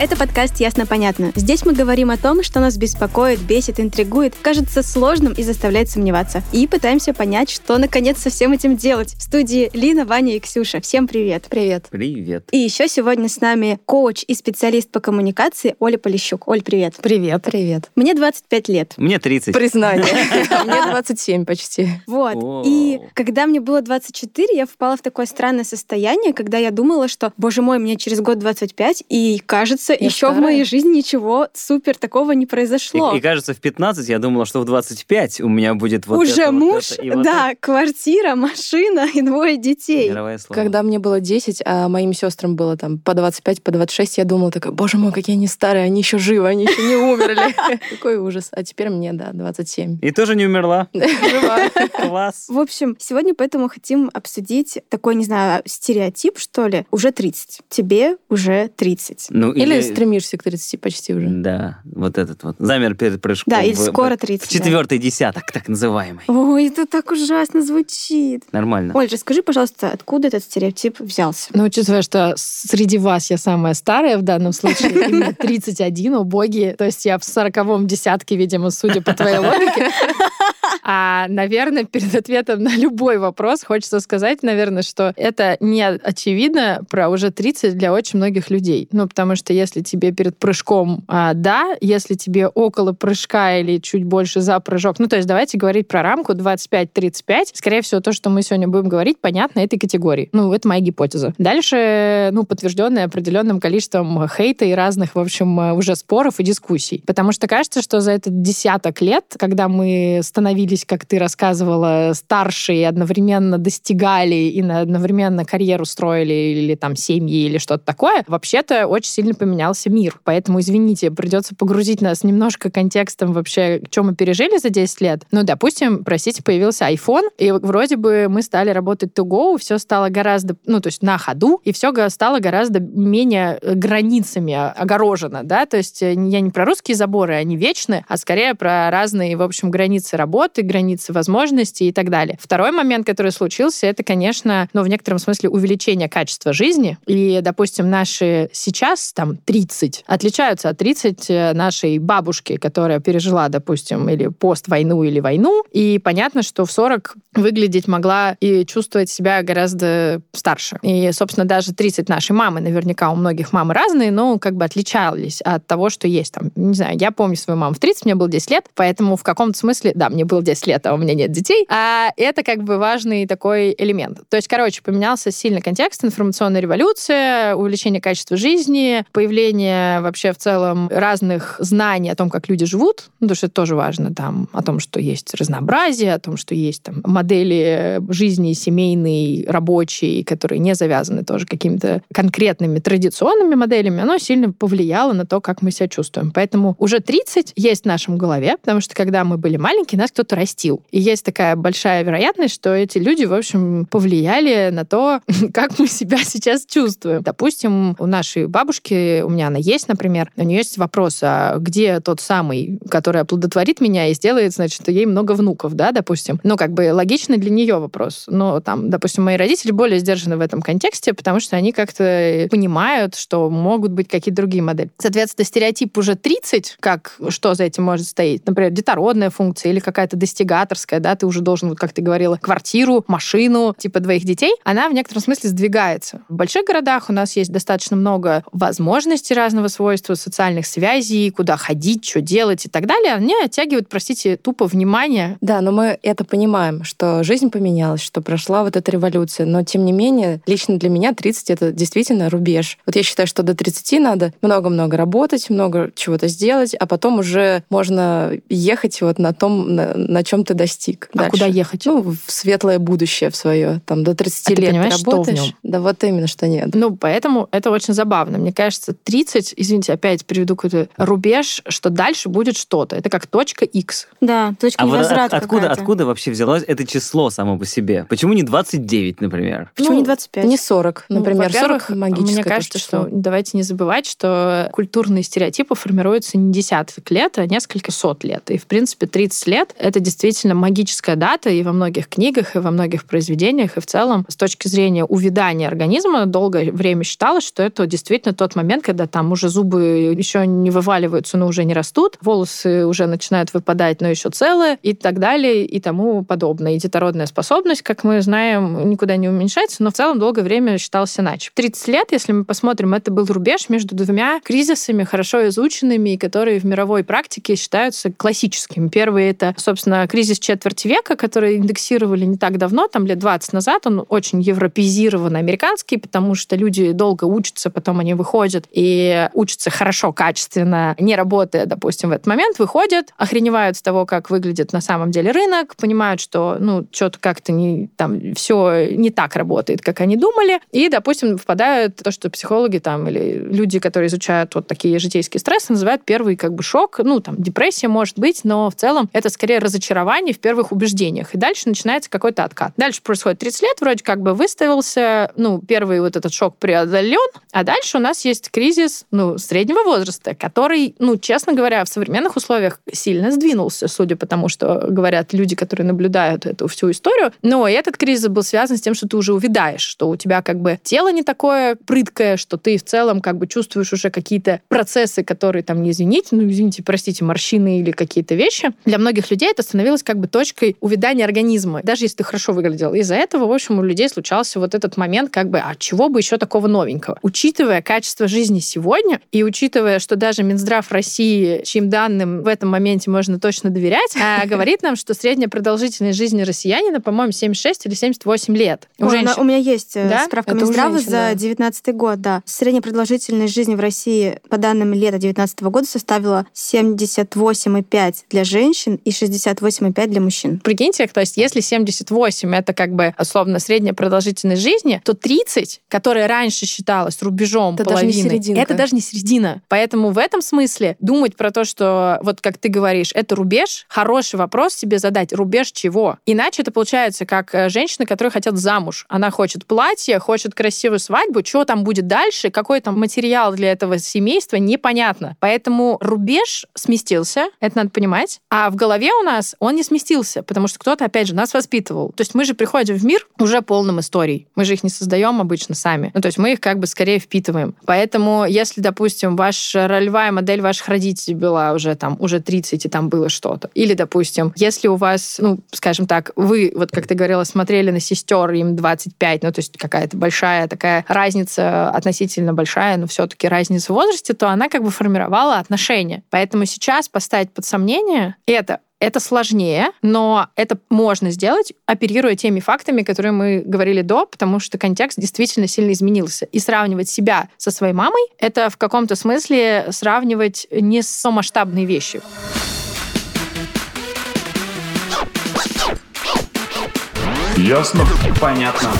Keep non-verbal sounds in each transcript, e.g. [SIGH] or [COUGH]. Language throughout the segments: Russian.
Это подкаст «Ясно-понятно». Здесь мы говорим о том, что нас беспокоит, бесит, интригует, кажется сложным и заставляет сомневаться. И пытаемся понять, что, наконец, со всем этим делать. В студии Лина, Ваня и Ксюша. Всем привет. Привет. Привет. И еще сегодня с нами коуч и специалист по коммуникации Оля Полищук. Оль, привет. Привет. Привет. Мне 25 лет. Мне 30. Признание. [LAUGHS] Мне 27 почти. Вот. И когда мне было 24, я впала в такое странное состояние, когда я думала, что, боже мой, мне через год 25, и кажется, Я еще в старая. моей жизни ничего супер такого не произошло. И, и кажется, в 15 я думала, что в 25 у меня будет вот Уже это, вот муж, это, и вот да, квартира, машина и двое это. детей. Когда мне было 10, а моим сестрам было там по 25, по 26, я думала такая, боже мой, какие они старые, они еще живы, они еще не умерли. [LAUGHS] Какой ужас. А теперь мне, да, 27. И тоже не умерла. [LAUGHS] Жива. Класс. В общем, сегодня поэтому хотим обсудить такой, не знаю, стереотип, что ли. Уже 30. Тебе уже 30. Ну, Или стремишься к 30 почти уже. Да, вот этот вот. Замер перед прыжком. Да, или в- скоро в- 30. В четвертый десяток, так называемый. да. Ой, это так ужасно звучит. Нормально. Оль, расскажи, пожалуйста, откуда этот стереотип взялся? Ну, учитывая, что среди вас я самая старая в данном случае, и мне 31, убогие, то есть я в сороковом десятке, видимо, судя по твоей логике. А, наверное, перед ответом на любой вопрос хочется сказать, наверное, что это не очевидно про уже 30 для очень многих людей. Ну, потому что если тебе перед прыжком а, да, если тебе около прыжка или чуть больше за прыжок, ну, то есть давайте говорить про рамку 25-35, скорее всего, то, что мы сегодня будем говорить, понятно этой категории. Ну, это моя гипотеза. Дальше, ну, подтвержденная определенным количеством хейта и разных, в общем, уже споров и дискуссий. Потому что кажется, что за этот десяток лет, когда мы становились, как ты рассказывала, старше и одновременно достигали и одновременно карьеру строили или там семьи или что-то такое, вообще-то очень сильно поменялся мир. Поэтому, извините, придется погрузить нас немножко контекстом вообще, что мы пережили за 10 лет. Ну, допустим, простите, появился iPhone, и вроде бы мы стали работать to go, все стало гораздо, ну, то есть на ходу, и все стало гораздо менее э, границами огорожено, да, то есть э, я не про русские заборы, они вечны, а скорее про разные, в общем, границы работы, границы возможностей и так далее. Второй момент, который случился, это, конечно, ну, в некотором смысле увеличение качества жизни. И, допустим, наши сейчас, там, 30, отличаются от 30 э, нашей бабушки, которая пережила, допустим, или пост-войну, или войну. И понятно, что в 40 выглядеть могла и чувствовать себя гораздо старше. И, собственно, даже 30 нашей мамы, наверняка у многих мамы разные, но как бы отличались от того, что есть там. Не знаю, я помню свою маму в 30, мне было 10 лет, поэтому в каком-то смысле, да, мне было 10 лет, а у меня нет детей. А это как бы важный такой элемент. То есть, короче, поменялся сильно контекст, информационная революция, увеличение качества жизни, появление вообще в целом разных знаний о том, как люди живут, ну, потому что это тоже важно, там, о том, что есть разнообразие, о том, что есть там модели жизни семейной, рабочей, которые не завязаны тоже какими-то конкретными традиционными моделями, оно сильно повлияло на то, как мы себя чувствуем. Поэтому уже 30 есть в нашем голове, потому что когда мы были маленькие, нас кто-то растил. И есть такая большая вероятность, что эти люди, в общем, повлияли на то, [LAUGHS] как мы себя сейчас чувствуем. Допустим, у нашей бабушки, у меня она есть, например, у нее есть вопрос, а где тот самый, который оплодотворит меня и сделает, значит, ей много внуков, да, допустим. Ну, как бы логичный для нее вопрос. Но там, допустим, мои родители более сдержаны в этом контексте, потому что они как-то понимают, что могут быть какие-то другие модели. Соответственно, стереотип уже 30, как что за этим может стоять? Например, детородная функция или какая-то достигаторская, да, ты уже должен, вот как ты говорила, квартиру, машину, типа двоих детей, она в некотором смысле сдвигается. В больших городах у нас есть достаточно много возможностей разного свойства, социальных связей, куда ходить, что делать и так далее. Они оттягивают, простите, тупо внимание Да, но мы это понимаем, что жизнь поменялась, что прошла вот эта революция. Но, тем не менее, лично для меня 30 — это действительно рубеж. Вот я считаю, что до 30 надо много-много работать, много чего-то сделать, а потом уже можно ехать вот на том, на, на на чем ты достиг. А дальше. куда ехать? Ну, в светлое будущее в свое. Там до 30 А ты лет понимаешь, ты что в работаешь. нем? Да вот именно, что нет. Ну, поэтому это очень забавно. Мне кажется, 30, извините, опять приведу какой-то рубеж, что дальше будет что-то. Это как точка X. Да, точка А невозврата от- откуда, откуда вообще взялось это число само по себе? Почему не 29, например? Почему Ну, не 25? Не 40, Ну, например. 40 во-первых, магическое Мне кажется, число. что давайте не забывать, что культурные стереотипы формируются не десяток лет, а несколько сот лет. И, в принципе, 30 лет — это действительно магическая дата, и во многих книгах, и во многих произведениях, и в целом, с точки зрения увядания организма, долгое время считалось, что это действительно тот момент, когда там уже зубы еще не вываливаются, но уже не растут, волосы уже начинают выпадать, но еще целые, и так далее, и тому подобное. И детородная способность, как мы знаем, никуда не уменьшается, но в целом долгое время считалось иначе. 30 лет, если мы посмотрим, это был рубеж между двумя кризисами, хорошо изученными, которые в мировой практике считаются классическими. Первый — это, собственно, кризис четверти века, который индексировали не так давно, там лет 20 назад. Он очень европеизирован американский, потому что люди долго учатся, потом они выходят и учатся хорошо, качественно, не работая, допустим, в этот момент, выходят, охреневают с того, как выглядит на самом деле рынок, понимают, что, ну, что-то как-то не, там, все не так работает, как они думали, и, допустим, впадают то, что психологи там или люди, которые изучают вот такие житейские стрессы, называют первый как бы шок, ну, там, депрессия может быть, но в целом это скорее разочарование в первых убеждениях. И дальше начинается какой-то откат. Дальше происходит 30 лет, вроде как бы выставился, ну, первый вот этот шок преодолен, а дальше у нас есть кризис, ну, среднего возраста, который, ну, честно говоря, в современных условиях сильно сдвинулся, судя по тому, что говорят люди, которые наблюдают эту всю историю. Но этот кризис был связан с тем, что ты уже увядаешь, что у тебя как бы тело не такое прыткое, что ты в целом как бы чувствуешь уже какие-то процессы, которые там не извините, ну, извините, простите, морщины или какие-то вещи. Для многих людей это становилось как бы точкой увядания организма, даже если ты хорошо выглядел. Из-за этого, в общем, у людей случался вот этот момент как бы, а чего бы еще такого новенького? Учитывая качество жизни сегодня и учитывая, что даже Минздрав России, чьим данным в этом моменте можно точно доверять, а, [LAUGHS] говорит нам, что средняя продолжительность жизни россиянина, по-моему, 76 или 78 лет. У Ой, женщин. у меня есть э, Да? справка Это Минздрава за да. 2019 год, да. Средняя продолжительность жизни в России по данным лета 2019 года составила 78,5 для женщин и 68,5 для мужчин. Прикиньте, то есть если 78 это как бы условно средняя продолжительность жизни, то 30, которая раньше считалась рубежом Это даже не половины, серединка. это даже не середина. Поэтому в этом смысле думать про то, что вот как ты говоришь, это рубеж, хороший вопрос себе задать. Рубеж чего? Иначе это получается как э, женщина, которая хотят замуж. Она хочет платье, хочет красивую свадьбу. Что там будет дальше? Какой там материал для этого семейства? Непонятно. Поэтому рубеж сместился, это надо понимать. А в голове у нас он не сместился, потому что кто-то, опять же, нас воспитывал. То есть мы же приходим в мир уже полным историй. Мы же их не создаем обычно сами. Ну, то есть мы их как бы скорее впитываем. Поэтому если, допустим, ваша ролевая модель ваших родителей была уже там, уже 30, и там было что-то. Или, допустим, если у вас, ну, скажем так, вы, вот как ты говорила, смотрели на сестер, им 25, ну, то есть какая-то большая такая разница, относительно большая, но все-таки разница в возрасте, то она как бы формировала отношения. Поэтому сейчас поставить под сомнение это это сложнее, но это можно сделать, оперируя теми фактами, которые мы говорили до, потому что контекст действительно сильно изменился. И сравнивать себя со своей мамой — это в каком-то смысле сравнивать не с масштабные вещи. Ясно? Понятно.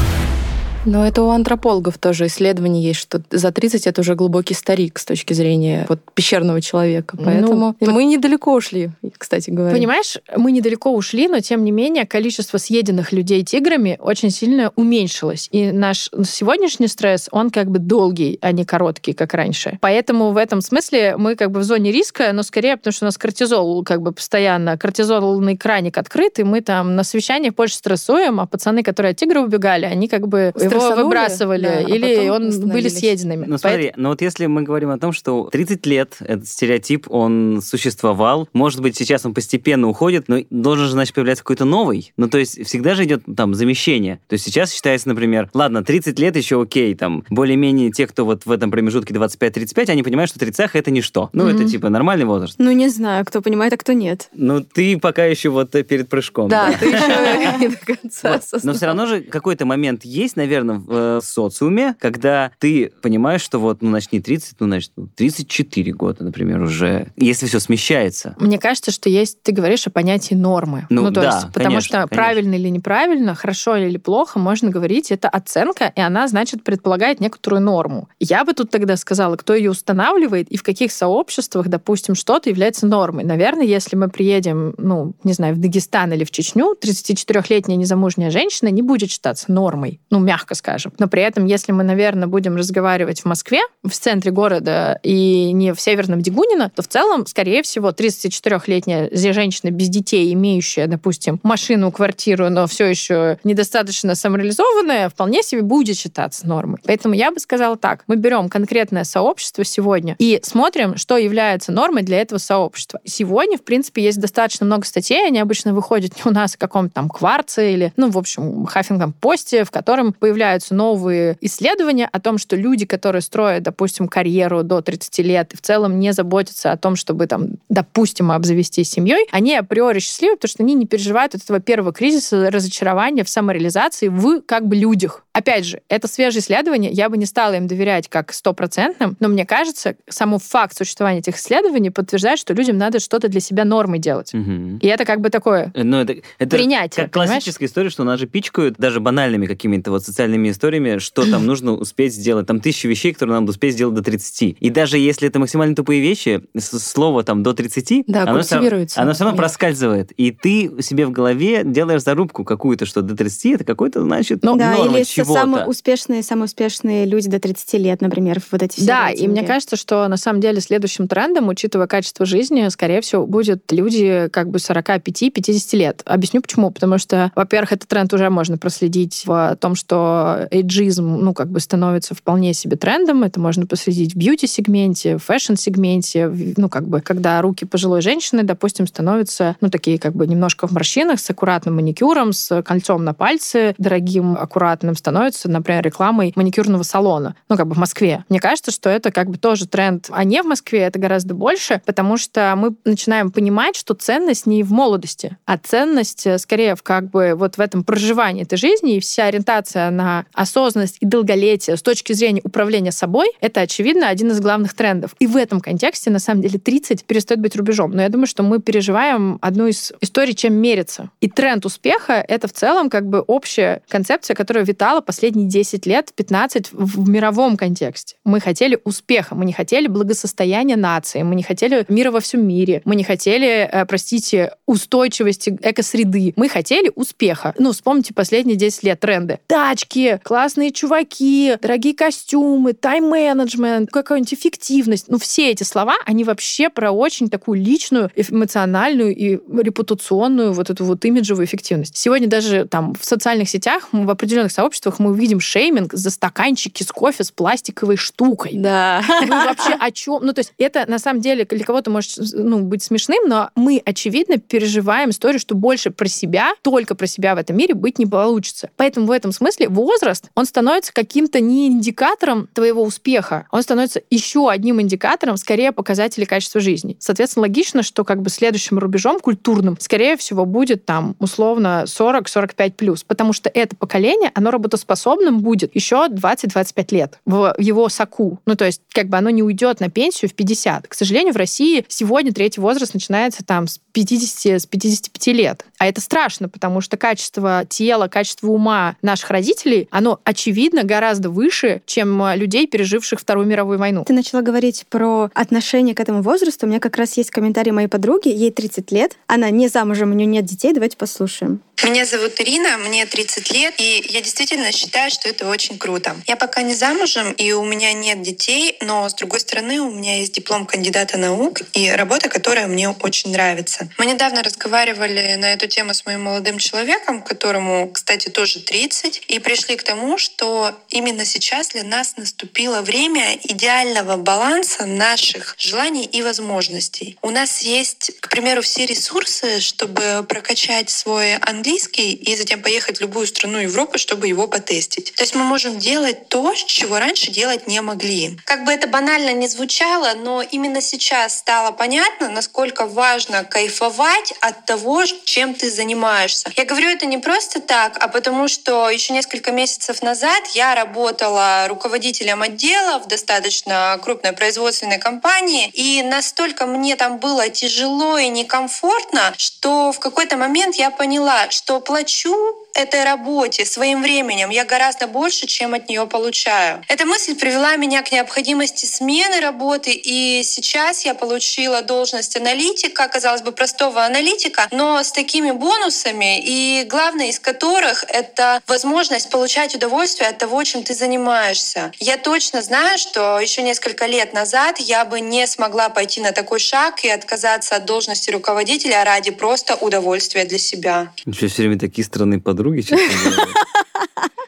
Но это у антропологов тоже исследование есть, что за 30 это уже глубокий старик с точки зрения вот, пещерного человека. Ну, Поэтому вот- мы недалеко ушли, кстати говоря. Понимаешь, мы недалеко ушли, но тем не менее количество съеденных людей тиграми очень сильно уменьшилось. И наш сегодняшний стресс, он как бы долгий, а не короткий, как раньше. Поэтому в этом смысле мы как бы в зоне риска, но скорее потому, что у нас кортизол как бы постоянно, кортизолный краник открыт, и мы там на совещаниях больше стрессуем, а пацаны, которые от тигра убегали, они как бы его выбрасывали, да, а или потом он были съеденными. Ну смотри, но вот если мы говорим о том, что 30 лет этот стереотип, он существовал, может быть, сейчас он постепенно уходит, но должен же, значит, появляться какой-то новый. Ну, то есть всегда же идет там замещение. То есть сейчас считается, например, ладно, 30 лет еще окей, там, более-менее те, кто вот в этом промежутке 25-35, они понимают, что 30 это ничто. Ну, это Мгм. типа нормальный возраст. Ну, не знаю, кто понимает, а кто нет. Ну, ты пока еще вот э, перед прыжком. Да, ты еще не [LAUGHS] до конца. Но все равно же какой-то момент есть, наверное, наверное, в э, социуме, когда ты понимаешь, что вот, ну, начни 30, ну, значит, ну, 34 года, например, уже, если все смещается. Мне кажется, что есть, ты говоришь о понятии нормы. Ну, то да, есть, потому конечно, что конечно. правильно или неправильно, хорошо или плохо, можно говорить, это оценка, и она, значит, предполагает некоторую норму. Я бы тут тогда сказала, кто ее устанавливает и в каких сообществах, допустим, что-то является нормой. Наверное, если мы приедем, ну, не знаю, в Дагестан или в Чечню, 34-летняя незамужняя женщина не будет считаться нормой, ну, мягко скажем. Но при этом, если мы, наверное, будем разговаривать в Москве, в центре города и не в Северном Дегунино, то в целом, скорее всего, 34-летняя женщина без детей, имеющая, допустим, машину, квартиру, но все еще недостаточно самореализованная, вполне себе будет считаться нормой. Поэтому я бы сказала так. Мы берем конкретное сообщество сегодня и смотрим, что является нормой для этого сообщества. Сегодня, в принципе, есть достаточно много статей, они обычно выходят не у нас, а в каком-то там кварце или, ну, в общем, Хаффингтон посте, в котором появляются новые исследования о том, что люди, которые строят, допустим, карьеру до 30 лет и в целом не заботятся о том, чтобы там, допустим, обзавестись семьей, они априори счастливы, потому что они не переживают от этого первого кризиса разочарования в самореализации в как бы людях. Опять же, это свежее исследование, я бы не стала им доверять как стопроцентным, но мне кажется, само факт существования этих исследований подтверждает, что людям надо что-то для себя нормой делать. Мгм. И это как бы такое Ну, это, это принятие. как классическая история, что нас же пичкают даже банальными какими-то вот социальными историями, что там [CLEARS THROAT] нужно успеть сделать. Там тысячи вещей, которые нам надо успеть сделать до 30. И даже если это максимально тупые вещи, слово там до 30, Да, оно, культивируется. оно все равно проскальзывает. И ты себе в голове делаешь зарубку какую-то, что до 30 это какой-то, значит, Ну, да, норма или чего-то. самые успешные, самые успешные люди до 30 лет, например, вот эти все Да, и рейтинги. мне кажется, что на самом деле следующим трендом, учитывая качество жизни, скорее всего, будут люди как бы 45-50 лет. Объясню почему. Потому что, во-первых, этот тренд уже можно проследить в том, что эйджизм, ну, как бы становится вполне себе трендом. Это можно проследить в бьюти-сегменте, в фэшн-сегменте, ну, как бы, когда руки пожилой женщины, допустим, становятся, ну, такие как бы немножко в морщинах, с аккуратным маникюром, с кольцом на пальце, дорогим, аккуратным, становится, например, рекламой маникюрного салона, ну, как бы в Москве. Мне кажется, что это как бы тоже тренд, а не в Москве, это гораздо больше, потому что мы начинаем понимать, что ценность не в молодости, а ценность э, скорее в как бы вот в этом проживании этой жизни, и вся ориентация на осознанность и долголетие с точки зрения управления собой, это, очевидно, один из главных трендов. И в этом контексте, на самом деле, 30 перестает быть рубежом. Но я думаю, что мы переживаем одну из историй, чем мериться. И тренд успеха — это в целом как бы общая концепция, которая витала последние 10 лет, 15 в мировом контексте. Мы хотели успеха, мы не хотели благосостояния нации, мы не хотели мира во всем мире, мы не хотели, э, простите, устойчивости экосреды, мы хотели успеха. Ну, вспомните последние 10 лет тренды. Тачки, классные чуваки, дорогие костюмы, тайм-менеджмент, какая-нибудь эффективность. Ну, все эти слова, они вообще про очень такую личную, эмоциональную и репутационную вот эту вот имиджевую эффективность. Сегодня даже там в социальных сетях, в определенных сообществах мы видим шейминг за стаканчики с кофе с пластиковой штукой. Да. Вы вообще о чем? Ну, то есть это на самом деле для кого-то может ну, быть смешным, но мы, очевидно, переживаем историю, что больше про себя, только про себя в этом мире быть не получится. Поэтому в этом смысле возраст, он становится каким-то не индикатором твоего успеха, он становится еще одним индикатором, скорее, показателей качества жизни. Соответственно, логично, что как бы следующим рубежом культурным, скорее всего, будет там условно 40-45 плюс, потому что это поколение, оно работоспособным будет еще 20-25 лет в его соку. Ну, то есть, как бы оно не уйдет на пенсию в 50. К сожалению, в России сегодня третий возраст начинается там с 50, с 55 лет. А это страшно, потому что качество тела, качество ума наших родителей, оно, очевидно, гораздо выше, чем людей, переживших Вторую мировую войну. Ты начала говорить про отношение к этому возрасту. У меня как раз есть комментарий моей подруги. Ей 30 лет. Она не замужем, у нее нет детей. Давайте послушаем. Меня зовут Ирина, мне 30 лет, и я действительно считаю, что это очень круто. Я пока не замужем, и у меня нет детей, но, с другой стороны, у меня есть диплом кандидата наук и работа, которая мне очень нравится. Мы недавно разговаривали на эту тему с моим молодым человеком, которому, кстати, тоже 30, и пришли к тому, что именно сейчас для нас наступило время идеального баланса наших желаний и возможностей. У нас есть, к примеру, все ресурсы, чтобы прокачать свой английский и затем поехать в любую страну Европы, чтобы его потестить. То есть мы можем делать то, чего раньше делать не могли. Как бы это банально не звучало, но именно сейчас стало понятно, насколько важно кайфовать от того, чем ты занимаешься. Я говорю это не просто так, а потому что еще несколько месяцев назад я работала руководителем отдела в достаточно крупной производственной компании, и настолько мне там было тяжело и некомфортно, что в какой-то момент я поняла, что плачу этой работе, своим временем я гораздо больше, чем от нее получаю. Эта мысль привела меня к необходимости смены работы, и сейчас я получила должность аналитика, казалось бы, простого аналитика, но с такими бонусами, и главное из которых — это возможность получать удовольствие от того, чем ты занимаешься. Я точно знаю, что еще несколько лет назад я бы не смогла пойти на такой шаг и отказаться от должности руководителя ради просто удовольствия для себя. Еще все время такие странные подруги подруги, честно говоря.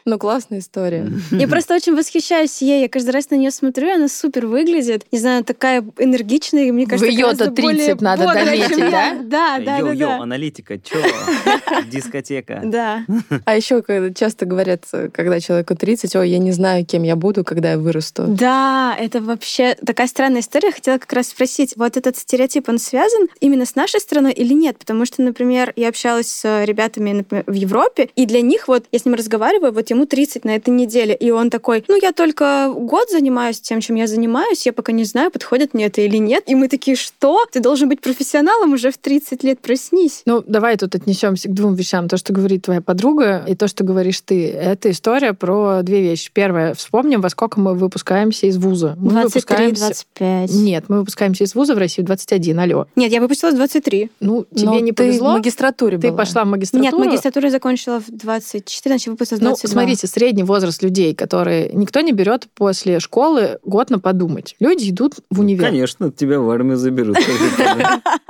Ну, классная история. Я просто очень восхищаюсь ей. Я каждый раз на нее смотрю, она супер выглядит. Не знаю, такая энергичная, и мне кажется, В ее-то 30 надо дометить, да? Да, да, да. Йо-йо, аналитика, чё? [LAUGHS] Дискотека. Да. А еще часто говорят, когда человеку 30, ой, я не знаю, кем я буду, когда я вырасту. Да, это вообще такая странная история. Хотела как раз спросить, вот этот стереотип, он связан именно с нашей страной или нет? Потому что, например, я общалась с ребятами например, в Европе, и для них вот, я с ним разговариваю, вот ему 30 на этой неделе, и он такой, ну, я только год занимаюсь тем, чем я занимаюсь, я пока не знаю, подходит мне это или нет. И мы такие, что? Ты должен быть профессионалом уже в 30 лет, проснись. Ну, давай тут отнесемся к двум вещам. То, что говорит твоя подруга, и то, что говоришь ты. Это история про две вещи. Первое, вспомним, во сколько мы выпускаемся из вуза. Мы 23, выпускаемся... 25. Нет, мы выпускаемся из вуза в России в 21, алло. Нет, я выпустилась в 23. Ну, тебе Но не ты повезло. в магистратуре Ты была. пошла в магистратуру. Нет, магистратуру я закончила в 24, значит, выпустилась в Ну, 22. Смотрите, средний возраст людей, которые никто не берет после школы год на подумать. Люди идут в универ. Ну, Конечно, тебя в армию заберут. [LAUGHS]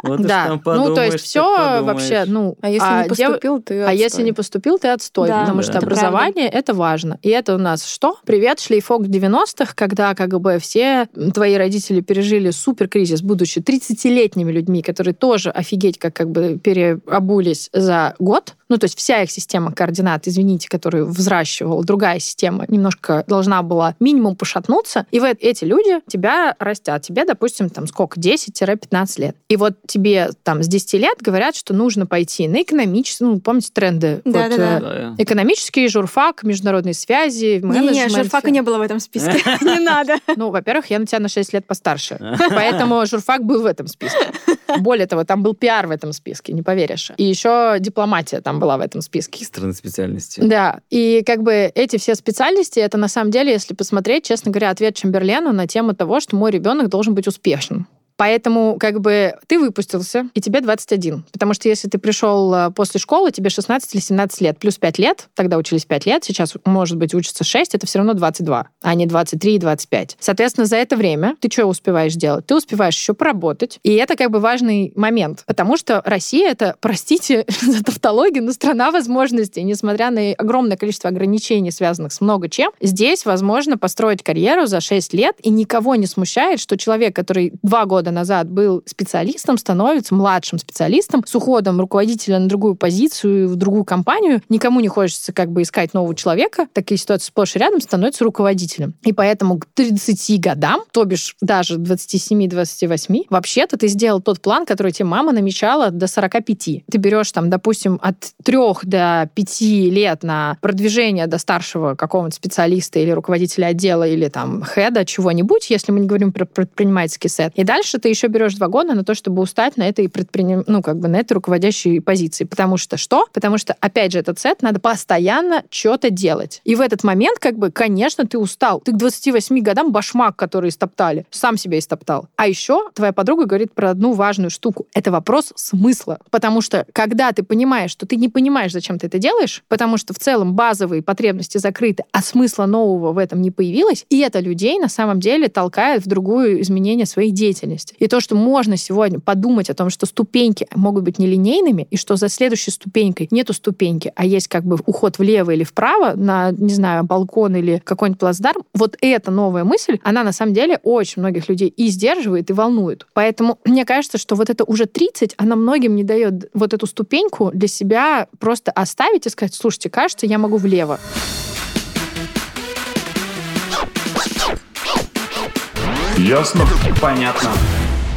Да, ну то есть все вообще, ну, А если не дев- поступил, ты А если отстой. не поступил, ты отстой, потому что образование это важно. И это у нас что? Привет, шлейфок 90-х, когда как бы все твои родители пережили супер кризис, будучи 30-летними людьми, которые тоже офигеть как как бы переобулись за год. Ну, то есть вся их система координат, извините, которую взращивала другая система, немножко должна была минимум пошатнуться. И вот эти люди тебя растят. Тебе, допустим, там сколько? 10-15 лет. И вот тебе там с 10 лет говорят, что нужно пойти на экономические, ну, помните тренды? Да, Вот, да, да. э. Экономический журфак, международные связи, Не, менеджмент. не, журфака не было в этом списке. [LAUGHS] Не надо. Ну, во-первых, я на тебя на 6 лет постарше. [LAUGHS] Поэтому журфак был в этом списке. Более того, там был пиар в этом списке, не поверишь. И еще дипломатия там была в этом списке. Странные специальности. Да, и как бы эти все специальности, это на самом деле, если посмотреть, честно говоря, ответ Чемберлену на тему того, что мой ребенок должен быть успешным. Поэтому, как бы, ты выпустился, и тебе 21. Потому что если ты пришел э, после школы, тебе 16 или 17 лет, плюс 5 лет, тогда учились 5 лет, сейчас, может быть, учатся 6, это все равно 22, а не 23 и 25. Соответственно, за это время ты что успеваешь делать? Ты успеваешь еще поработать. И это как бы важный момент. Потому что Россия — это, простите [LAUGHS] за тавтологию, но страна возможностей. Несмотря на огромное количество ограничений, связанных с много чем, здесь возможно построить карьеру за 6 лет, и никого не смущает, что человек, который два года назад был специалистом, становится младшим специалистом с уходом руководителя на другую позицию, в другую компанию. Никому не хочется как бы искать нового человека. Такие ситуации сплошь и рядом становится руководителем. И поэтому к 30 годам, то бишь даже 27-28, вообще-то ты сделал тот план, который тебе мама намечала до 45. Ты берешь там, допустим, от 3 до 5 лет на продвижение до старшего какого-нибудь специалиста или руководителя отдела или там хеда чего-нибудь, если мы не говорим про предпринимательский сет. И дальше ты еще берешь два года на то, чтобы устать на этой предприним... ну, как бы на этой руководящей позиции. Потому что что? Потому что, опять же, этот сет надо постоянно что-то делать. И в этот момент, как бы, конечно, ты устал. Ты к 28 годам башмак, который истоптали, сам себя истоптал. А еще твоя подруга говорит про одну важную штуку. Это вопрос смысла. Потому что, когда ты понимаешь, что ты не понимаешь, зачем ты это делаешь, потому что в целом базовые потребности закрыты, а смысла нового в этом не появилось, и это людей на самом деле толкает в другую изменение своей деятельности. Реальность. И то, что можно сегодня подумать о том, что ступеньки могут быть нелинейными, и что за следующей ступенькой нету ступеньки, а есть как бы уход влево или вправо на, не знаю, балкон или какой-нибудь плацдарм, вот эта новая мысль, она на самом деле очень многих людей и сдерживает, и волнует. Поэтому мне кажется, что вот это уже 30, она многим не дает вот эту ступеньку для себя просто оставить и сказать, слушайте, кажется, я могу влево. Ясно? Понятно.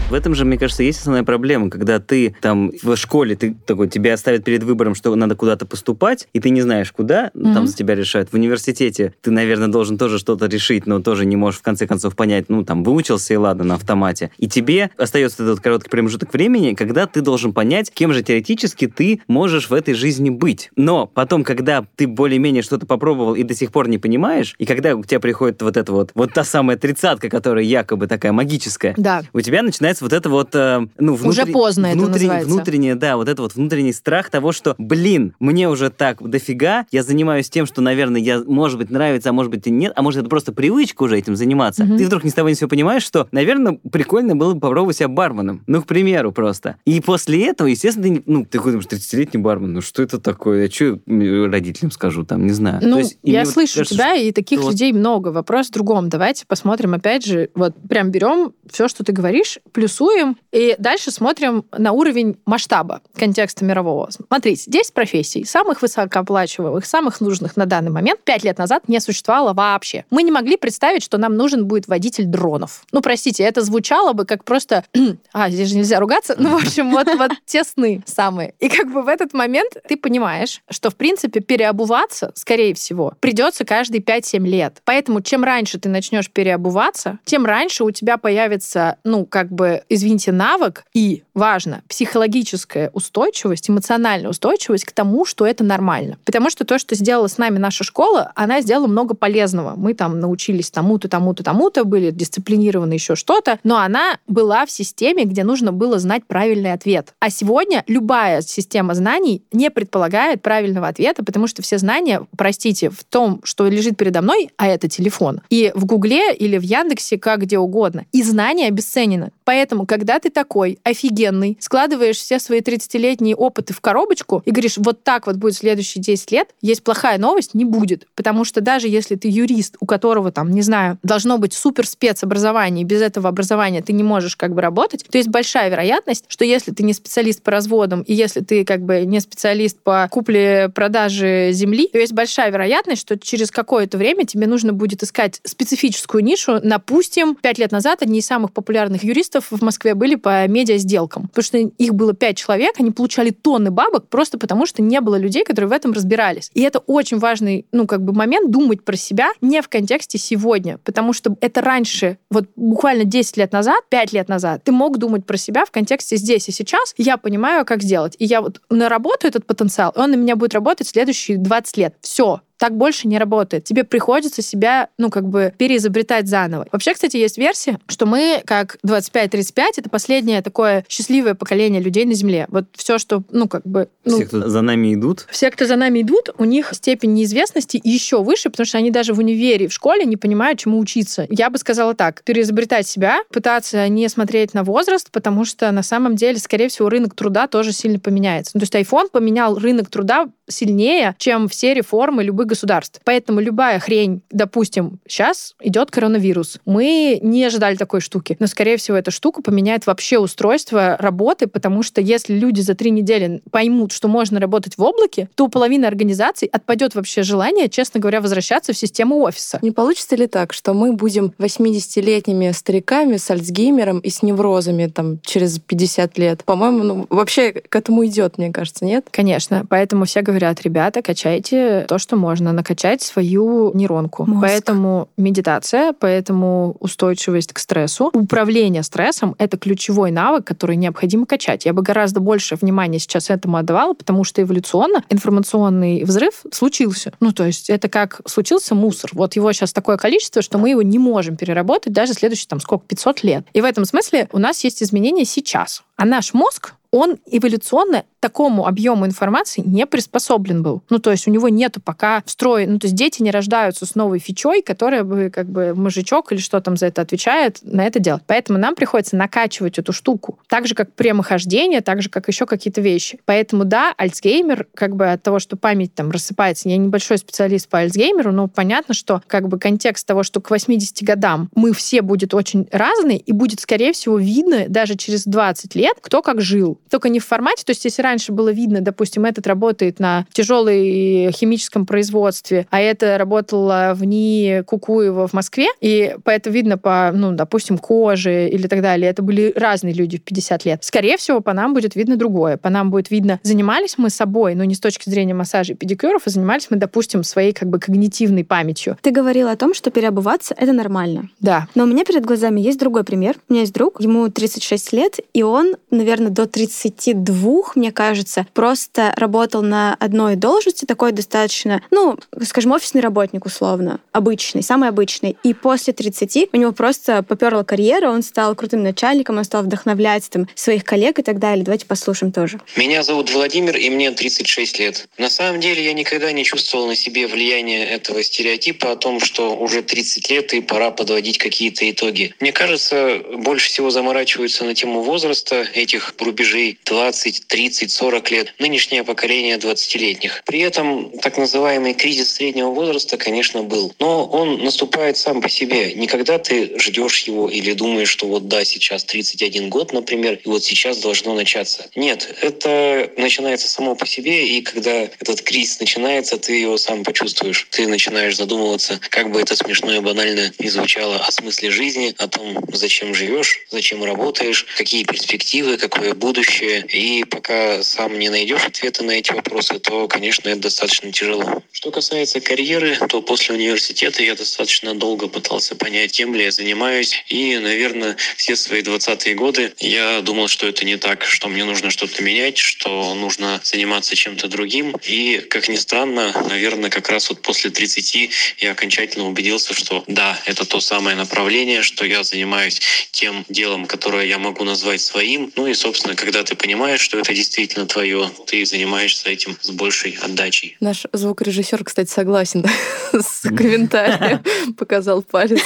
В этом же, мне кажется, есть основная проблема, когда ты там в школе, ты такой, тебя оставят перед выбором, что надо куда-то поступать, и ты не знаешь, куда, mm-hmm. там за тебя решают. В университете ты, наверное, должен тоже что-то решить, но тоже не можешь в конце концов понять, ну, там, выучился и ладно, на автомате. И тебе остается этот короткий промежуток времени, когда ты должен понять, кем же теоретически ты можешь в этой жизни быть. Но потом, когда ты более-менее что-то попробовал и до сих пор не понимаешь, и когда у тебя приходит вот это вот, вот та самая тридцатка, которая якобы такая магическая, да. у тебя начинается вот это вот, э, ну, внутри... Уже поздно внутренний, это называется. Внутреннее, да, вот это вот внутренний страх того, что, блин, мне уже так дофига, я занимаюсь тем, что, наверное, я, может быть, нравится, а может быть и нет, а может это просто привычка уже этим заниматься. Угу. Ты вдруг ни с того ни с сего понимаешь, что, наверное, прикольно было бы попробовать себя барменом. Ну, к примеру, просто. И после этого, естественно, ты, ну, ты думаешь, 30-летний бармен, ну что это такое? Я что родителям скажу, там, не знаю. Ну, есть, я слышу кажется, тебя, и таких вот... людей много. Вопрос в другом. Давайте посмотрим, опять же, вот прям берем все, что ты говоришь, плюсуем, и дальше смотрим на уровень масштаба контекста мирового. Смотрите, 10 профессий, самых высокооплачиваемых, самых нужных на данный момент, 5 лет назад не существовало вообще. Мы не могли представить, что нам нужен будет водитель дронов. Ну, простите, это звучало бы как просто... [CLEARS THROAT] а, здесь же нельзя ругаться. Ну, в общем, вот, вот те сны самые. И как бы в этот момент ты понимаешь, что, в принципе, переобуваться, скорее всего, придется каждые 5-7 лет. Поэтому чем раньше ты начнешь переобуваться, тем раньше у тебя появится, ну, как бы, извините, навык и, важно, психологическая устойчивость, эмоциональная устойчивость к тому, что это нормально. Потому что то, что сделала с нами наша школа, она сделала много полезного. Мы там научились тому-то, тому-то, тому-то, были дисциплинированы еще что-то, но она была в системе, где нужно было знать правильный ответ. А сегодня любая система знаний не предполагает правильного ответа, потому что все знания, простите, в том, что лежит передо мной, а это телефон, и в Гугле или в Яндексе, как где угодно. И знания обесценены. Поэтому, когда ты такой офигенный, складываешь все свои 30-летние опыты в коробочку и говоришь, вот так вот будет следующие 10 лет, есть плохая новость, не будет. Потому что даже если ты юрист, у которого там, не знаю, должно быть супер спецобразование, и без этого образования ты не можешь как бы работать, то есть большая вероятность, что если ты не специалист по разводам, и если ты как бы не специалист по купле-продаже земли, то есть большая вероятность, что через какое-то время тебе нужно будет искать специфическую нишу. Допустим, пять лет назад одни из самых популярных юристов в Москве были по медиа-сделкам. Потому что их было пять человек, они получали тонны бабок просто потому, что не было людей, которые в этом разбирались. И это очень важный, ну, как бы момент думать про себя не в контексте сегодня, потому что это раньше, вот буквально 10 лет назад, 5 лет назад, ты мог думать про себя в контексте здесь и сейчас. Я понимаю, как сделать. И я вот наработаю этот потенциал, и он на меня будет работать следующие 20 лет. Все так больше не работает. Тебе приходится себя, ну, как бы переизобретать заново. Вообще, кстати, есть версия, что мы, как 25-35, это последнее такое счастливое поколение людей на Земле. Вот все, что, ну, как бы... Ну, все, кто за нами идут? Все, кто за нами идут, у них степень неизвестности еще выше, потому что они даже в универе, в школе не понимают, чему учиться. Я бы сказала так, переизобретать себя, пытаться не смотреть на возраст, потому что на самом деле, скорее всего, рынок труда тоже сильно поменяется. Ну, то есть iPhone поменял рынок труда сильнее, чем все реформы любых государств. Поэтому любая хрень, допустим, сейчас идет коронавирус. Мы не ожидали такой штуки, но, скорее всего, эта штука поменяет вообще устройство работы, потому что если люди за три недели поймут, что можно работать в облаке, то у половины организаций отпадет вообще желание, честно говоря, возвращаться в систему офиса. Не получится ли так, что мы будем 80-летними стариками с Альцгеймером и с неврозами там через 50 лет? По-моему, ну, вообще к этому идет, мне кажется, нет? Конечно. Поэтому все говорят, говорят, ребята, качайте то, что можно, накачать свою нейронку. Мозг. Поэтому медитация, поэтому устойчивость к стрессу. Управление стрессом — это ключевой навык, который необходимо качать. Я бы гораздо больше внимания сейчас этому отдавала, потому что эволюционно информационный взрыв случился. Ну, то есть это как случился мусор. Вот его сейчас такое количество, что мы его не можем переработать даже следующие, там, сколько, 500 лет. И в этом смысле у нас есть изменения сейчас. А наш мозг, он эволюционно такому объему информации не приспособлен был. Ну, то есть у него нету пока встроен, ну, то есть дети не рождаются с новой фичой, которая бы как бы мужичок или что там за это отвечает, на это делать. Поэтому нам приходится накачивать эту штуку. Так же, как прямохождение, так же, как еще какие-то вещи. Поэтому, да, Альцгеймер, как бы от того, что память там рассыпается, я небольшой специалист по Альцгеймеру, но понятно, что как бы контекст того, что к 80 годам мы все будет очень разный, и будет, скорее всего, видно даже через 20 лет, кто как жил. Только не в формате, то есть если раньше было видно, допустим, этот работает на тяжелой химическом производстве, а это работало в НИИ Кукуева в Москве, и поэтому видно по, ну, допустим, коже или так далее, это были разные люди в 50 лет. Скорее всего, по нам будет видно другое. По нам будет видно, занимались мы собой, но не с точки зрения массажа и педикюров, а занимались мы, допустим, своей как бы когнитивной памятью. Ты говорила о том, что переобуваться — это нормально. Да. Но у меня перед глазами есть другой пример. У меня есть друг, ему 36 лет, и он, наверное, до 32, мне кажется, просто работал на одной должности, такой достаточно, ну, скажем, офисный работник условно, обычный, самый обычный. И после 30 у него просто поперла карьера, он стал крутым начальником, он стал вдохновлять там своих коллег и так далее. Давайте послушаем тоже. Меня зовут Владимир, и мне 36 лет. На самом деле я никогда не чувствовал на себе влияние этого стереотипа о том, что уже 30 лет и пора подводить какие-то итоги. Мне кажется, больше всего заморачиваются на тему возраста этих рубежей 20, 30, 40 лет. Нынешнее поколение 20-летних. При этом так называемый кризис среднего возраста, конечно, был. Но он наступает сам по себе. Никогда ты ждешь его или думаешь, что вот да, сейчас 31 год, например, и вот сейчас должно начаться. Нет, это начинается само по себе, и когда этот кризис начинается, ты его сам почувствуешь. Ты начинаешь задумываться, как бы это смешно и банально не звучало, о смысле жизни, о том, зачем живешь, зачем работаешь, какие перспективы, какое будущее. И пока сам не найдешь ответы на эти вопросы, то, конечно, это достаточно тяжело. Что касается карьеры, то после университета я достаточно долго пытался понять, чем ли я занимаюсь. И, наверное, все свои 20-е годы я думал, что это не так, что мне нужно что-то менять, что нужно заниматься чем-то другим. И, как ни странно, наверное, как раз вот после 30 я окончательно убедился, что да, это то самое направление, что я занимаюсь тем делом, которое я могу назвать своим. Ну и, собственно, когда ты понимаешь, что это действительно твое, ты занимаешься этим с большей отдачей. Наш звукорежиссер, кстати, согласен [LAUGHS] с комментарием. [LAUGHS] Показал палец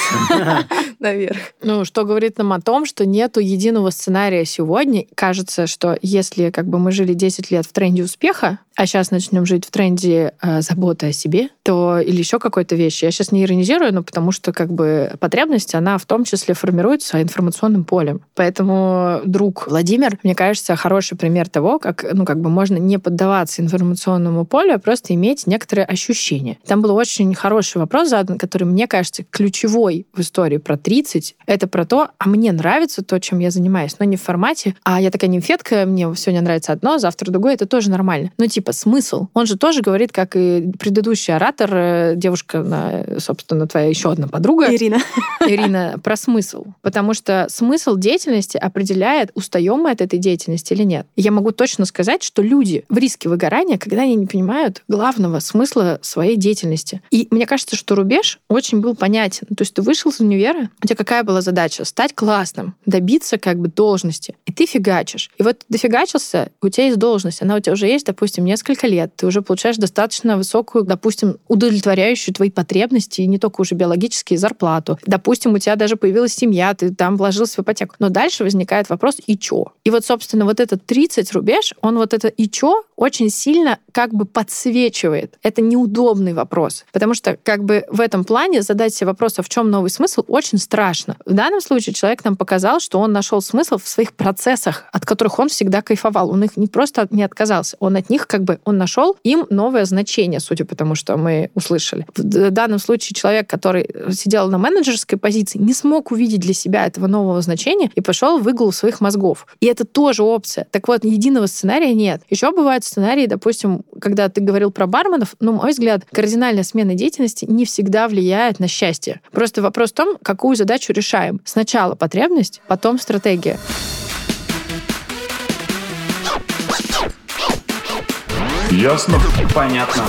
[LAUGHS] наверх. Ну, что говорит нам о том, что нету единого сценария сегодня. Кажется, что если как бы мы жили 10 лет в тренде успеха, а сейчас начнем жить в тренде э, заботы о себе, то или еще какой-то вещи. Я сейчас не иронизирую, но потому что как бы потребность, она в том числе формируется информационным полем. Поэтому друг Владимир, мне кажется, хороший пример того, как, ну, как бы можно не поддаваться информационному полю, а просто иметь некоторые ощущения. Там был очень хороший вопрос задан, который, мне кажется, ключевой в истории про 30. Это про то, а мне нравится то, чем я занимаюсь, но не в формате, а я такая нимфетка, мне сегодня нравится одно, завтра другое, это тоже нормально. Ну, типа, смысл. Он же тоже говорит, как и предыдущий оратор, э, девушка, собственно, твоя еще одна подруга. Ирина. Ирина, про смысл. Потому что смысл деятельности определяет, устаем мы от этой деятельности или нет. Я могу точно сказать, что люди в риске выгорания, когда они не понимают главного смысла своей деятельности. И мне кажется, что рубеж очень был понятен. То есть ты вышел из универа, у тебя какая была задача? Стать классным, добиться как бы должности. И ты фигачишь. И вот дофигачился, у тебя есть должность, она у тебя уже есть, допустим, несколько лет. Ты уже получаешь достаточно высокую, допустим, удовлетворяющую твои потребности, и не только уже биологические, зарплату. Допустим, у тебя даже появилась семья, ты там вложился в ипотеку. Но дальше возникает вопрос, и чё? И вот, собственно, вот этот 30 рубеж, он вот это и чё очень сильно как бы подсвечивает. Это неудобный вопрос. Потому что как бы в этом плане задать себе вопрос, а в чем новый смысл, очень страшно. В данном случае человек нам показал, что он нашел смысл в своих процессах, от которых он всегда кайфовал. Он их не просто не отказался, он от них как бы, он нашел им новое значение, судя по тому, что мы услышали. В данном случае человек, который сидел на менеджерской позиции, не смог увидеть для себя этого нового значения и пошел в иглу своих мозгов. И это тоже опция. Так вот, единого сценария нет. Еще бывают сценарии, допустим, когда ты говорил про барменов, ну, мой взгляд, кардинальная смена деятельности не всегда влияет на счастье. Просто вопрос в том, какую задачу решаем. Сначала потребность, потом стратегия. Ясно? Понятно.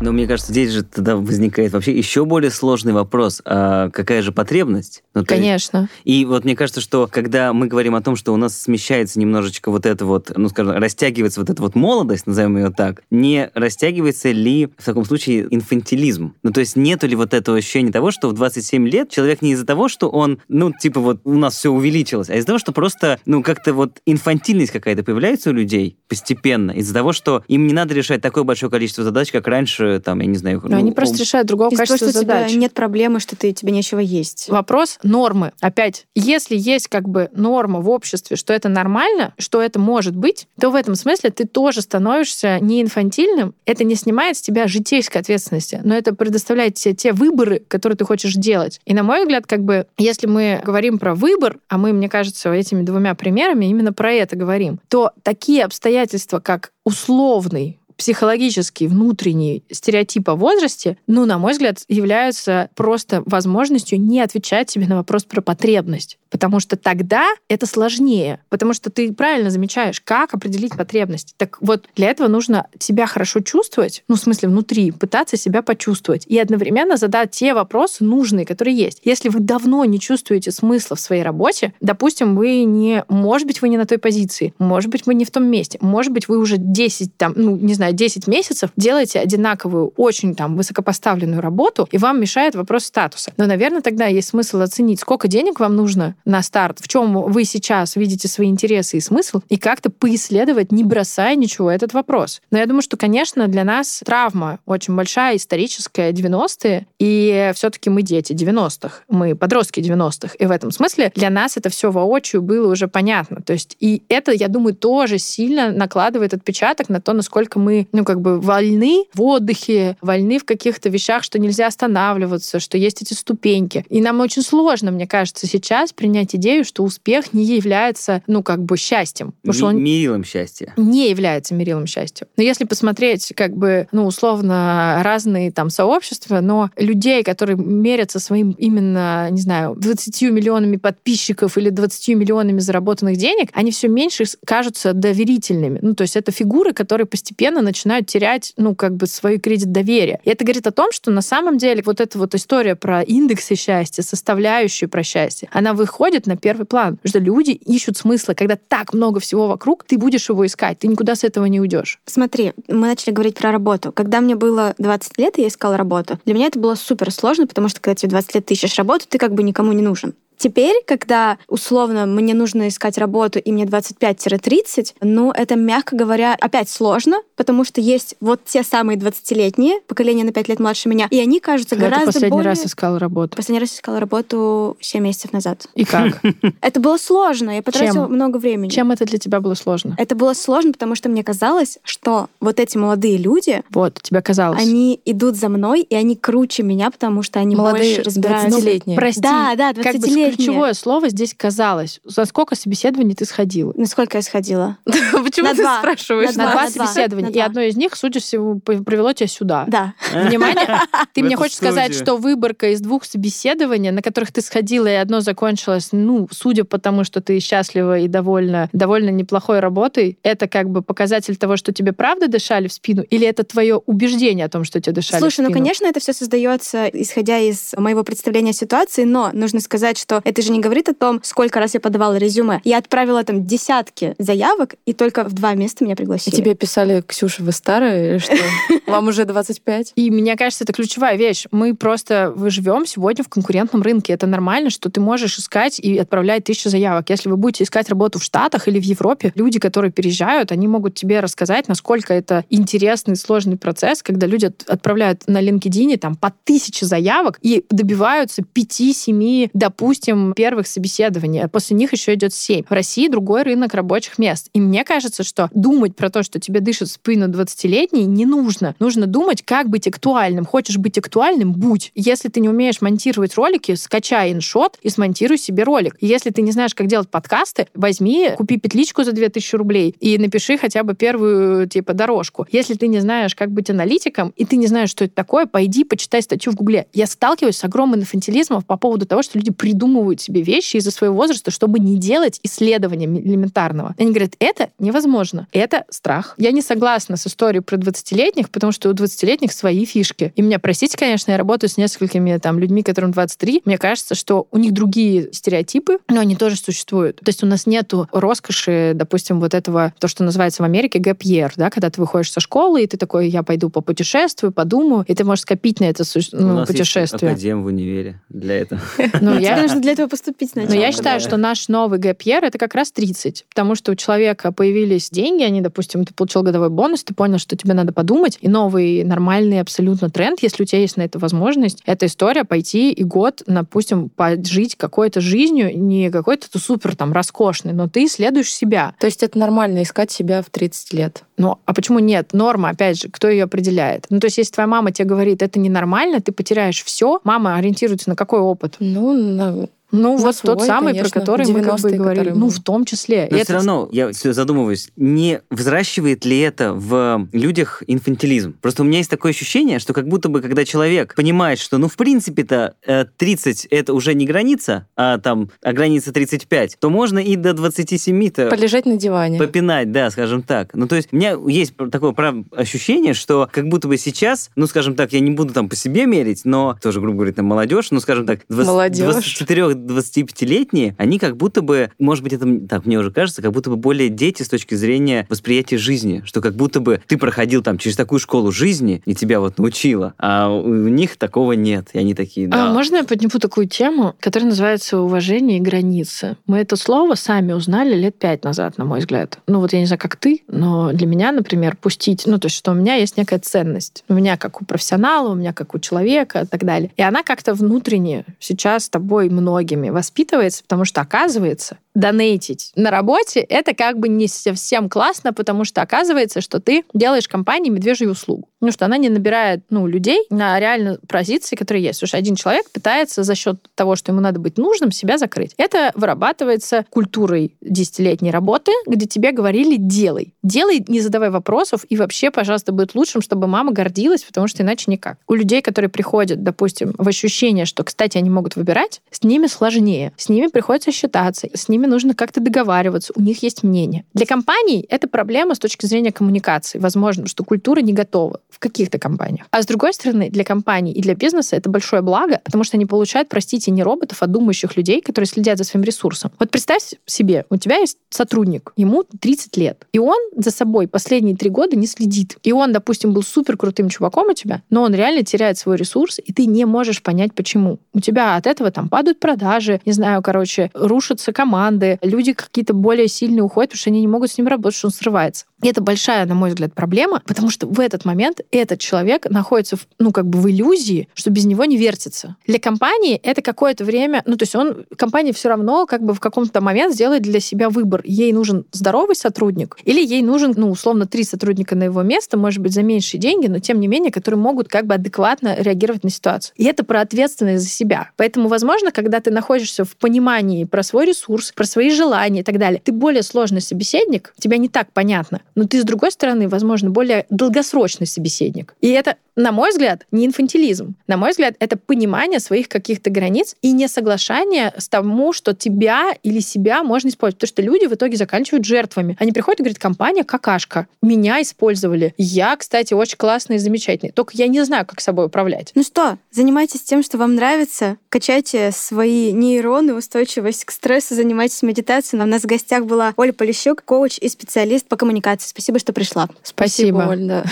Но мне кажется, здесь же тогда возникает вообще еще более сложный вопрос. А какая же потребность? Ну, то есть- Конечно. И вот мне кажется, что когда мы говорим о том, что у нас смещается немножечко вот это вот, ну, скажем, растягивается вот эта вот молодость, назовем ее так, не растягивается ли в таком случае инфантилизм? Ну, то есть нету ли вот этого ощущения того, что в 27 лет человек не из-за того, что он, ну, типа вот у нас все увеличилось, а из-за того, что просто, ну, как-то вот инфантильность какая-то появляется у людей постепенно, из-за того, что им не надо решать такое большое количество задач, как раньше, там, я не знаю... Но они ну, просто решают другого Из-за того, качества что у тебя задач. нет проблемы, что ты, тебе нечего есть. Вопрос нормы. Опять, если есть как бы норма в обществе, что это нормально, что это может быть, то в этом смысле ты тоже становишься не инфантильным. Это не снимает с тебя житейской ответственности, но это предоставляет тебе те выборы, которые ты хочешь делать. И на мой взгляд, как бы, если мы говорим про выбор, а мы, мне кажется, этими двумя примерами именно про это говорим, то такие обстоятельства, как условный психологический, внутренний стереотип о возрасте, ну, на мой взгляд, являются просто возможностью не отвечать себе на вопрос про потребность. Потому что тогда это сложнее. Потому что ты правильно замечаешь, как определить потребность. Так вот, для этого нужно себя хорошо чувствовать, ну, в смысле, внутри, пытаться себя почувствовать. И одновременно задать те вопросы нужные, которые есть. Если вы давно не чувствуете смысла в своей работе, допустим, вы не... Может быть, вы не на той позиции, может быть, вы не в том месте, может быть, вы уже 10, там, ну, не знаю, 10 месяцев делаете одинаковую, очень там высокопоставленную работу, и вам мешает вопрос статуса. Но, наверное, тогда есть смысл оценить, сколько денег вам нужно на старт, в чем вы сейчас видите свои интересы и смысл, и как-то поисследовать, не бросая ничего, этот вопрос. Но я думаю, что, конечно, для нас травма очень большая, историческая, 90-е, и все-таки мы дети 90-х, мы подростки 90-х, и в этом смысле для нас это все воочию было уже понятно. То есть и это, я думаю, тоже сильно накладывает отпечаток на то, насколько мы, ну, как бы вольны в отдыхе, вольны в каких-то вещах, что нельзя останавливаться, что есть эти ступеньки. И нам очень сложно, мне кажется, сейчас принять идею, что успех не является, ну, как бы счастьем. Потому что ми- он мерилом счастья. не является мерилом счастья. Но если посмотреть, как бы, ну, условно, разные там сообщества, но людей, которые мерятся своим именно, не знаю, 20 миллионами подписчиков или 20 миллионами заработанных денег, они все меньше кажутся доверительными. Ну, то есть это фигуры, которые постепенно начинают терять, ну, как бы свой кредит доверия. И это говорит о том, что на самом деле вот эта вот история про индексы счастья, составляющую про счастье, она выходит на первый план. Потому что люди ищут смысла. Когда так много всего вокруг, ты будешь его искать. Ты никуда с этого не уйдешь. Смотри, мы начали говорить про работу. Когда мне было 20 лет, я искала работу, для меня это было супер сложно, потому что когда тебе 20 лет ты ищешь работу, ты как бы никому не нужен. Теперь, когда условно мне нужно искать работу, и мне 25-30, ну, это, мягко говоря, опять сложно, потому что есть вот те самые 20-летние, поколение на 5 лет младше меня, и они кажутся Когда ты гораздо последний более... раз искал работу? Последний раз искала работу 7 месяцев назад. И как? [LAUGHS] Это было сложно, я потратила Чем? много времени. Чем это для тебя было сложно? Это было сложно, потому что мне казалось, что вот эти молодые люди, Вот, тебе казалось. они идут за мной, и они круче меня, потому что они Молодые, больше разбираются. 20-летние. Прости, Да, да, как бы 20-летние. Ключевое слово здесь казалось. За сколько собеседований ты сходила? На сколько я сходила? [LAUGHS] Почему ты спрашиваешь? На два, собеседования. И одно из них, судя всего, привело тебя сюда. Да. Внимание, [LAUGHS] ты мне хочешь сказать, что выборка из двух собеседований, на которых ты сходила, и одно закончилось, ну, судя по тому, что ты счастлива и довольна, довольно неплохой работой, это как бы показатель того, что тебе правда дышали в спину, или это твое убеждение о том, что тебе дышали в Слушай, ну, конечно, это все создается, исходя из моего представления о ситуации, но нужно сказать, что это же не говорит о том, сколько раз я подавала резюме. Я отправила там десятки заявок, и только в два места меня И пригласили. тебе писали, Ксюша, вы старая или что? [LAUGHS] Вам уже 25? И мне кажется, это ключевая вещь. Мы просто вы живем сегодня в конкурентном рынке. Это нормально, что ты можешь искать и отправлять тысячи заявок. Если вы будете искать работу в Штатах или в Европе, люди, которые переезжают, они могут тебе рассказать, насколько это интересный, сложный процесс, когда люди от- отправляют на LinkedIn там по тысяче заявок и добиваются 5-7, допустим, первых собеседований. А после них еще идет 7. В России другой рынок рабочих мест. И мне кажется, что думать про то, что тебе дышит спину 20-летний, не нужно. Нужно думать, как быть актуальным. Хочешь быть актуальным — будь. Если ты не умеешь монтировать ролики, скачай иншот и смонтируй себе ролик. Если ты не знаешь, как делать подкасты, возьми, купи петличку за 2000 рублей и напиши хотя бы первую, типа, дорожку. Если ты не знаешь, как быть аналитиком, и ты не знаешь, что это такое, пойди почитай статью в Гугле. Я сталкиваюсь с огромным инфантилизмом по поводу того, что люди придумывают придумывают себе вещи из-за своего возраста, чтобы не делать исследования элементарного. Они говорят, это невозможно. Это страх. Я не согласна с историей про 20-летних, потому что у 20-летних свои фишки. И меня, простите, конечно, я работаю с несколькими там людьми, которым 23. Мне кажется, что у них другие стереотипы, но они тоже существуют. То есть у нас нету роскоши, допустим, вот этого, то, что называется в Америке gap year, да, когда ты выходишь со школы, и ты такой, я пойду по путешествию, подумаю, и ты можешь скопить на это ну, путешествие. Есть академ в универе для этого. Ну, я... [LAUGHS] нужно для этого поступить сначала. Но я считаю, что наш новый year это как раз 30, потому что у человека появились деньги, они, допустим, ты получил годовой бонус, ты понял, что тебе надо подумать, и новый нормальный абсолютно тренд, если у тебя есть на это возможность, это история пойти и год, допустим, пожить какой-то жизнью, не какой-то супер там роскошный, но ты исследуешь себя. То есть это нормально искать себя в 30 лет? Ну, а почему нет? Норма, опять же, кто ее определяет? Ну, то есть, если твоя мама тебе говорит, это ненормально, ты потеряешь все, мама ориентируется на какой опыт? Ну, на ну, вот свой, тот самый, конечно, про который мы как бы говорили. Ну, в том числе. Но это... все равно, я все задумываюсь, не взращивает ли это в людях инфантилизм? Просто у меня есть такое ощущение, что как будто бы, когда человек понимает, что, ну, в принципе-то 30 э, это уже не граница, а там, а граница 35, то можно и до 27-то... Полежать на диване. Попинать, да, скажем так. Ну, то есть у меня есть такое прав... ощущение, что как будто бы сейчас, ну, скажем так, я не буду там по себе мерить, но тоже, грубо говоря, там молодежь, ну, скажем так, 20... молодежь. 24 25-летние, они как будто бы, может быть, это так мне уже кажется, как будто бы более дети с точки зрения восприятия жизни, что как будто бы ты проходил там через такую школу жизни, и тебя вот научила, а у них такого нет, и они такие, а да. А можно я подниму такую тему, которая называется уважение и границы? Мы это слово сами узнали лет пять назад, на мой взгляд. Ну вот я не знаю, как ты, но для меня, например, пустить, ну то есть, что у меня есть некая ценность. У меня как у профессионала, у меня как у человека и так далее. И она как-то внутренне сейчас с тобой многими воспитывается, потому что, оказывается, донейтить на работе, это как бы не совсем классно, потому что оказывается, что ты делаешь компании медвежью услугу. Потому что она не набирает ну, людей на реально позиции, которые есть. Что один человек пытается за счет того, что ему надо быть нужным, себя закрыть. Это вырабатывается культурой десятилетней работы, где тебе говорили «делай». Делай, не задавай вопросов, и вообще, пожалуйста, будет лучшим, чтобы мама гордилась, потому что иначе никак. У людей, которые приходят, допустим, в ощущение, что, кстати, они могут выбирать, с ними сложнее. С ними приходится считаться, с ними нужно как-то договариваться, у них есть мнение. Для компаний это проблема с точки зрения коммуникации. Возможно, что культура не готова в каких-то компаниях. А с другой стороны, для компаний и для бизнеса это большое благо, потому что они получают, простите, не роботов, а думающих людей, которые следят за своим ресурсом. Вот представь себе, у тебя есть сотрудник, ему 30 лет, и он за собой последние три года не следит. И он, допустим, был супер крутым чуваком у тебя, но он реально теряет свой ресурс, и ты не можешь понять, почему. У тебя от этого там падают продажи, не знаю, короче, рушатся команды, люди какие-то более сильные уходят, потому что они не могут с ним работать, что он срывается. И это большая, на мой взгляд, проблема, потому что в этот момент этот человек находится, в, ну, как бы в иллюзии, что без него не вертится. Для компании это какое-то время, ну, то есть он, компания все равно как бы в каком-то момент сделает для себя выбор. Ей нужен здоровый сотрудник или ей нужен, ну, условно, три сотрудника на его место, может быть, за меньшие деньги, но тем не менее, которые могут как бы адекватно реагировать на ситуацию. И это про ответственность за себя. Поэтому, возможно, когда ты находишься в понимании про свой ресурс, про свои желания и так далее, ты более сложный собеседник, тебя не так понятно, но ты, с другой стороны, возможно, более долгосрочный собеседник. И это на мой взгляд, не инфантилизм. На мой взгляд, это понимание своих каких-то границ и не с тому, что тебя или себя можно использовать. Потому что люди в итоге заканчивают жертвами. Они приходят и говорят, компания какашка. Меня использовали. Я, кстати, очень классный и замечательный. Только я не знаю, как собой управлять. Ну что, занимайтесь тем, что вам нравится. Качайте свои нейроны, устойчивость к стрессу, занимайтесь медитацией. У нас в гостях была Оля Полищук, коуч и специалист по коммуникации. Спасибо, что пришла. Спасибо, Спасибо Оль, да.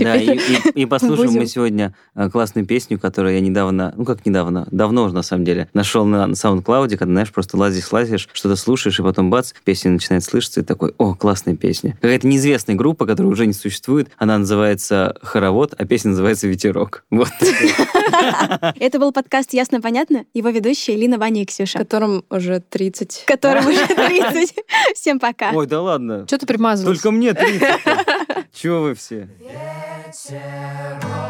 Да, и, и, и послушаем Будем. мы сегодня э, классную песню, которую я недавно, ну как недавно, давно уже на самом деле, нашел на, на SoundCloud, когда, знаешь, просто лазишь, лазишь, что-то слушаешь, и потом бац, песня начинает слышаться, и такой, о, классная песня. Какая-то неизвестная группа, которая уже не существует, она называется «Хоровод», а песня называется «Ветерок». Вот. [LAUGHS] Это был подкаст «Ясно-понятно», его ведущие Лина, Ваня и Ксюша. Которым уже 30. Которым уже 30. [LAUGHS] Всем пока. Ой, да ладно. Что ты примазываешь? Только мне 30. [LAUGHS] Чего вы все? ветерок,